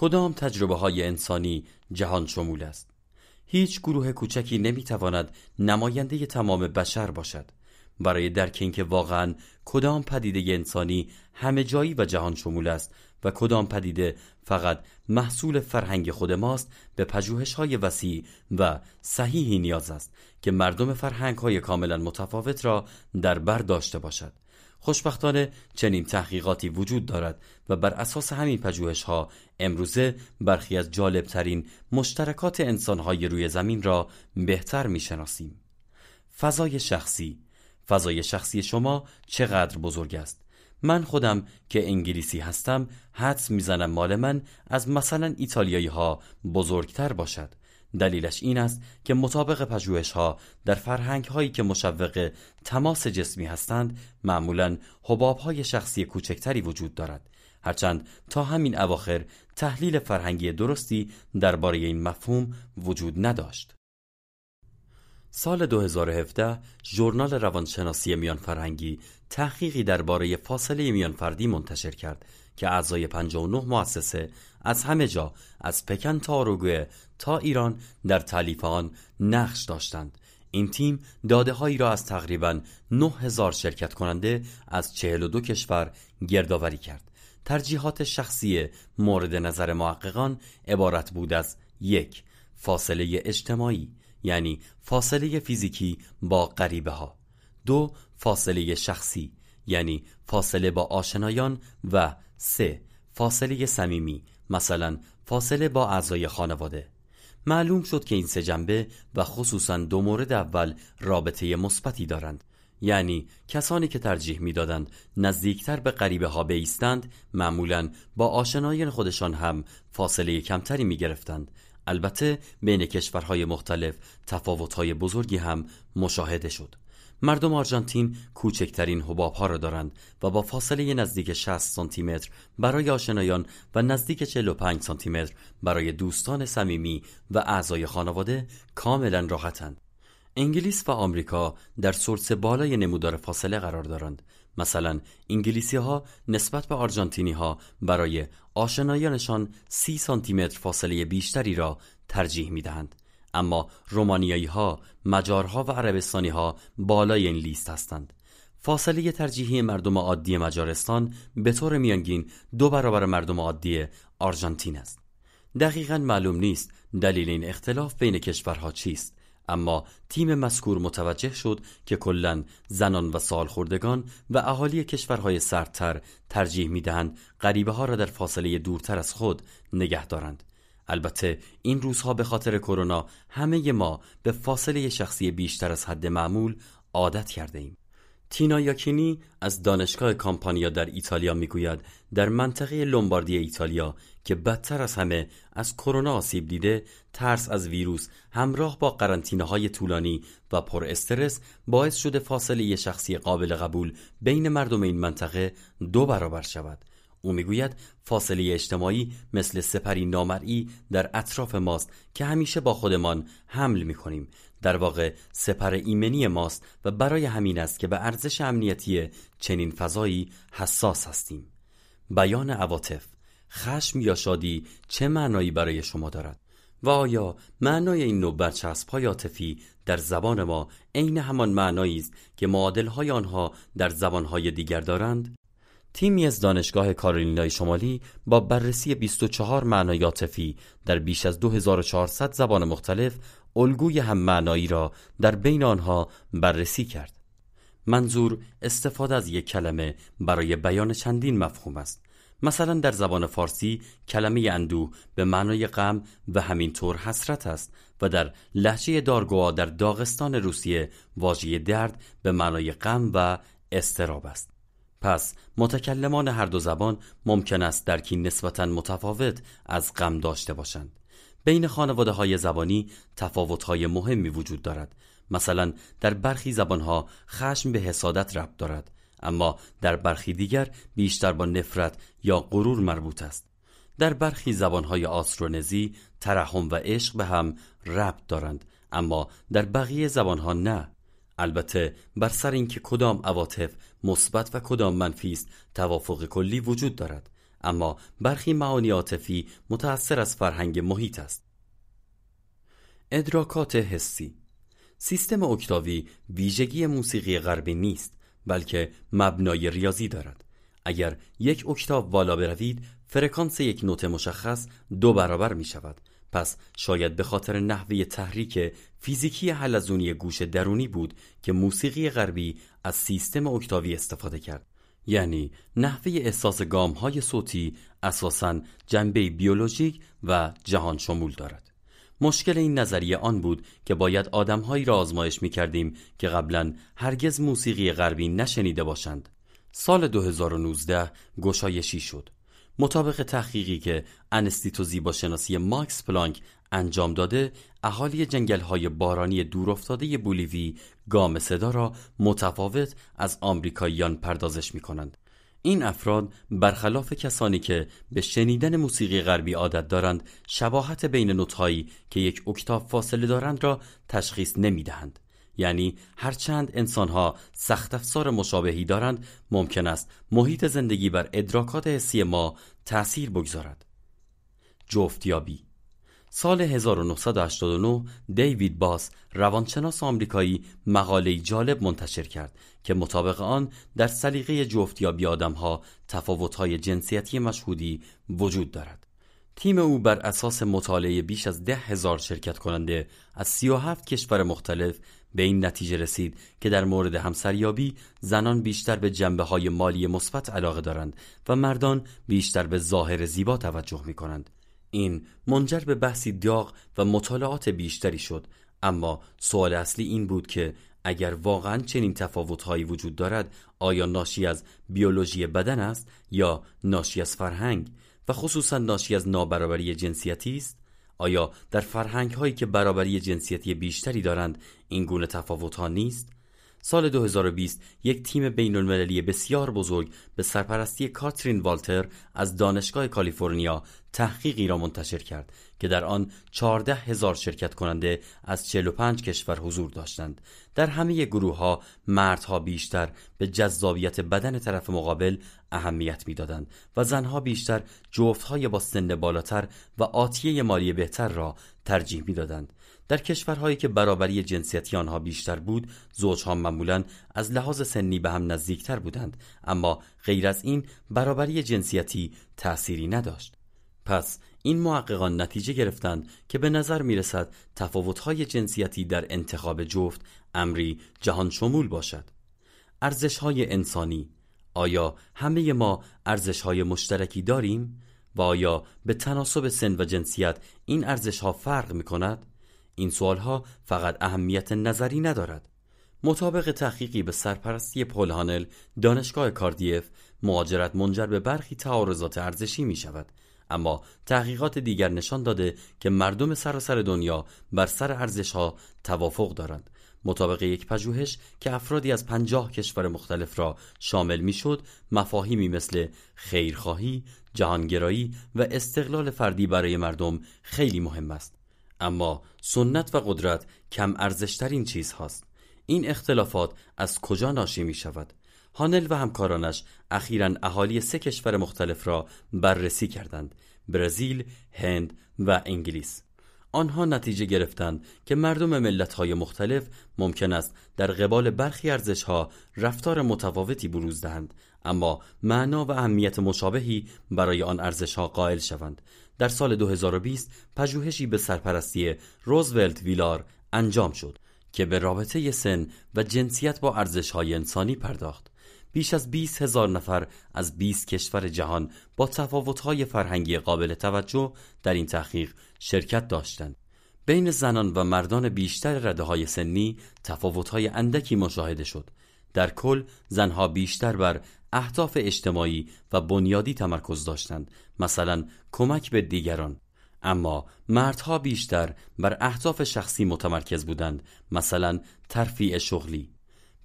کدام تجربه های انسانی جهان شمول است؟ هیچ گروه کوچکی نمی‌تواند نماینده تمام بشر باشد. برای درک اینکه واقعا کدام پدیده انسانی همه جایی و جهان شمول است و کدام پدیده فقط محصول فرهنگ خود ماست به پژوهش های وسیع و صحیحی نیاز است که مردم فرهنگ های کاملا متفاوت را در بر داشته باشد. خوشبختانه چنین تحقیقاتی وجود دارد و بر اساس همین پژوهش ها امروزه برخی از جالبترین مشترکات انسان های روی زمین را بهتر می‌شناسیم. فضای شخصی. فضای شخصی شما چقدر بزرگ است؟ من خودم که انگلیسی هستم حدس می‌زنم مال من از مثلا ایتالیایی ها بزرگتر باشد. دلیلش این است که مطابق پژوهش ها در فرهنگ هایی که مشوق تماس جسمی هستند معمولا حباب های شخصی کوچکتری وجود دارد. هرچند تا همین اواخر تحلیل فرهنگی درستی درباره این مفهوم وجود نداشت. سال 2017 ژورنال روانشناسی میان فرهنگی تحقیقی درباره فاصله میان فردی منتشر کرد که اعضای 59 مؤسسه از همه جا از پکن تا تا ایران در تعلیف آن نقش داشتند. این تیم داده هایی را از تقریبا 9000 شرکت کننده از 42 کشور گردآوری کرد. ترجیحات شخصی مورد نظر محققان عبارت بود از یک فاصله اجتماعی یعنی فاصله فیزیکی با غریبه ها دو فاصله شخصی یعنی فاصله با آشنایان. و سه فاصله صمیمی مثلا فاصله با اعضای خانواده. معلوم شد که این سه جنبه و خصوصا دو مورد اول رابطه مثبتی دارند. یعنی کسانی که ترجیح می‌دادند نزدیکتر به غریبه ها بیستند معمولا با آشنایان خودشان هم فاصله کمتری می گرفتند البته بین کشورهای مختلف تفاوتهای بزرگی هم مشاهده شد. مردم آرژانتین کوچکترین حباب ها را دارند و با فاصله نزدیک 60 سانتی متر برای آشنایان و نزدیک 45 سانتی متر برای دوستان صمیمی و اعضای خانواده کاملا راحتند. انگلیس و آمریکا در سورس بالای نمودار فاصله قرار دارند مثلا انگلیسی ها نسبت به آرژانتینی ها برای آشنایانشان سی سانتی متر فاصله بیشتری را ترجیح می دهند. اما رومانیایی ها، مجارها و عربستانی ها بالای این لیست هستند. فاصله ترجیحی مردم عادی مجارستان به طور میانگین دو برابر مردم عادی آرژانتین است. دقیقا معلوم نیست دلیل این اختلاف بین کشورها چیست اما تیم مذکور متوجه شد که کلا زنان و سالخوردگان و اهالی کشورهای سردتر ترجیح می‌دهند غریبه ها را در فاصله دورتر از خود نگه دارند البته این روزها به خاطر کرونا همه ما به فاصله شخصی بیشتر از حد معمول عادت کرده ایم. تینا یاکینی از دانشگاه کامپانیا در ایتالیا می‌گوید در منطقه لومباردی ایتالیا که بدتر از همه از کرونا آسیب دیده ترس از ویروس همراه با قرنطینه های طولانی و پر استرس باعث شده فاصله شخصی قابل قبول بین مردم این منطقه دو برابر شود. او می‌گوید فاصله اجتماعی مثل سپری نامرئی در اطراف ماست که همیشه با خودمان حمل می کنیم در واقع سپر ایمنی ماست و برای همین است که به ارزش امنیتی چنین فضایی حساس هستیم. بیان عواطف خشم یا شادی چه معنایی برای شما دارد؟ و آیا معنای این نوع برچسب های عاطفی در زبان ما عین همان معنایی است که معادل آنها در زبانهای دیگر دارند؟ تیمی از دانشگاه کارولینای شمالی با بررسی 24 معنای عاطفی در بیش از 2400 زبان مختلف الگوی هم معنایی را در بین آنها بررسی کرد. منظور استفاده از یک کلمه برای بیان چندین مفهوم است. مثلا در زبان فارسی کلمه اندوه به معنای غم و همینطور حسرت است و در لحجه دارگوها در داغستان روسیه واژه درد به معنای غم و استراب است. پس متکلمان هر دو زبان ممکن است درکی نسبتا متفاوت از غم داشته باشند. بین خانواده های زبانی تفاوت های مهمی وجود دارد. مثلا در برخی زبانها خشم به حسادت ربط دارد اما در برخی دیگر بیشتر با نفرت یا غرور مربوط است. در برخی زبانهای آسترونزی ترحم و عشق به هم ربط دارند اما در بقیه زبانها نه البته بر سر اینکه کدام عواطف مثبت و کدام منفی است توافق کلی وجود دارد. اما برخی معانی عاطفی متأثر از فرهنگ محیط است. ادراکات حسی سیستم اکتاوی ویژگی موسیقی غربی نیست بلکه مبنای ریاضی دارد. اگر یک اکتاو بالا بروید فرکانس یک نوت مشخص دو برابر می شود پس شاید به خاطر نحوه تحریک فیزیکی حلزونی گوش درونی بود که موسیقی غربی از سیستم اکتاوی استفاده کرد. یعنی نحوه احساس گام های صوتی اساساً جنبه بیولوژیک و جهان شمول دارد. مشکل این نظریه آن بود که باید آدمهایی را آزمایش می کردیم که قبلا هرگز موسیقی غربی نشنیده باشند. سال 2019 گشایشی شد. مطابق تحقیقی که انستیتو زیبا شناسی ماکس پلانک انجام داده اهالی جنگل های بارانی دورافتاده بولیوی گام صدا را متفاوت از آمریکاییان پردازش می کنند. این افراد برخلاف کسانی که به شنیدن موسیقی غربی عادت دارند شباهت بین نوتهایی که یک اکتاف فاصله دارند را تشخیص نمی دهند. یعنی هرچند انسانها سخت افزار مشابهی دارند ممکن است محیط زندگی بر ادراکات حسی ما تأثیر بگذارد جفتیابی سال 1989 دیوید باس روانشناس آمریکایی مقاله جالب منتشر کرد که مطابق آن در سلیقه جفتیابی آدمها تفاوت‌های جنسیتی مشهودی وجود دارد. تیم او بر اساس مطالعه بیش از ده هزار شرکت کننده از 37 کشور مختلف به این نتیجه رسید که در مورد همسریابی زنان بیشتر به جنبه های مالی مثبت علاقه دارند و مردان بیشتر به ظاهر زیبا توجه می کنند. این منجر به بحثی داغ و مطالعات بیشتری شد اما سوال اصلی این بود که اگر واقعا چنین تفاوتهایی وجود دارد آیا ناشی از بیولوژی بدن است یا ناشی از فرهنگ و خصوصا ناشی از نابرابری جنسیتی است. آیا در فرهنگ هایی که برابری جنسیتی بیشتری دارند این گونه تفاوت ها نیست؟ سال 2020 یک تیم بین المللی بسیار بزرگ به سرپرستی کاترین والتر از دانشگاه کالیفرنیا تحقیقی را منتشر کرد. که در آن 14 هزار شرکت کننده از 45 کشور حضور داشتند. در همه گروه ها مردها بیشتر به جذابیت بدن طرف مقابل اهمیت می‌دادند و زنها بیشتر جفتهای با سن بالاتر و آتیه مالی بهتر را ترجیح می‌دادند. در کشورهایی که برابری جنسیتی آنها بیشتر بود زوجها معمولا از لحاظ سنی به هم نزدیکتر بودند اما غیر از این برابری جنسیتی تأثیری نداشت. پس این محققان نتیجه گرفتند که به نظر می رسد تفاوت‌های جنسیتی در انتخاب جفت امری جهان شمول باشد. ارزش‌های انسانی آیا همه ما ارزش‌های مشترکی داریم و آیا به تناسب سن و جنسیت این ارزش‌ها فرق می کند؟ این سوالها فقط اهمیت نظری ندارد. مطابق تحقیقی به سرپرستی پول هانل دانشگاه کاردیف مهاجرت منجر به برخی تعارضات ارزشی می شود اما تحقیقات دیگر نشان داده که مردم سراسر دنیا بر سر ارزش ها توافق دارند. مطابق یک پژوهش که افرادی از پنجاه کشور مختلف را شامل می‌شد مفاهیمی مثل خیرخواهی، جهانگرایی و استقلال فردی برای مردم خیلی مهم است. اما سنت و قدرت کم ارزشترین چیز هاست این اختلافات از کجا ناشی می شود؟ هانل و همکارانش اخیرا اهالی سه کشور مختلف را بررسی کردند برزیل، هند و انگلیس. آنها نتیجه گرفتند که مردم ملت‌های مختلف ممکن است در قبال برخی ارزش‌ها رفتار متفاوتی بروز دهند اما معنا و اهمیت مشابهی برای آن ارزش‌ها قائل شوند. در سال 2020 پژوهشی به سرپرستی روزولت ویلار انجام شد که به رابطه سن و جنسیت با ارزش‌های انسانی پرداخت. بیش از 20 هزار نفر از 20 کشور جهان با تفاوت‌های فرهنگی قابل توجه در این تحقیق شرکت داشتند. بین زنان و مردان بیشتر رده های سنی تفاوت‌های اندکی مشاهده شد. در کل زنها بیشتر بر اهداف اجتماعی و بنیادی تمرکز داشتند مثلا کمک به دیگران اما مردها بیشتر بر اهداف شخصی متمرکز بودند مثلا ترفیع شغلی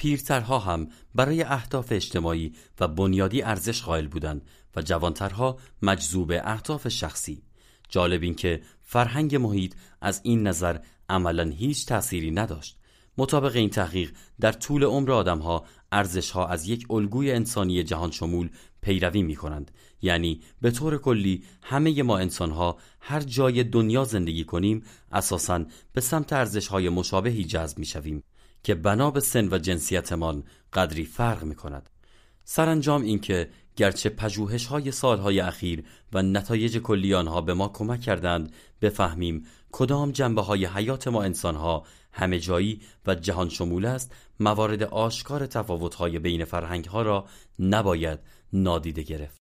پیرترها هم برای اهداف اجتماعی و بنیادی ارزش قائل بودند و جوانترها مجذوب اهداف شخصی. جالب این که فرهنگ محیط از این نظر عملا هیچ تأثیری نداشت. مطابق این تحقیق در طول عمر آدمها ارزشها از یک الگوی انسانی جهان شمول پیروی می کنند یعنی به طور کلی همه ما انسانها هر جای دنیا زندگی کنیم اساساً به سمت ارزشهای مشابهی جذب می شویم که بنا به سن و جنسیتمان قدری فرق می کند سرانجام اینکه گرچه پژوهش های سالهای اخیر و نتایج کلی آنها به ما کمک کردند بفهمیم کدام جنبه های حیات ما انسان ها همه جایی و جهان شمول است موارد آشکار تفاوت های بین فرهنگ ها را نباید نادیده گرفت.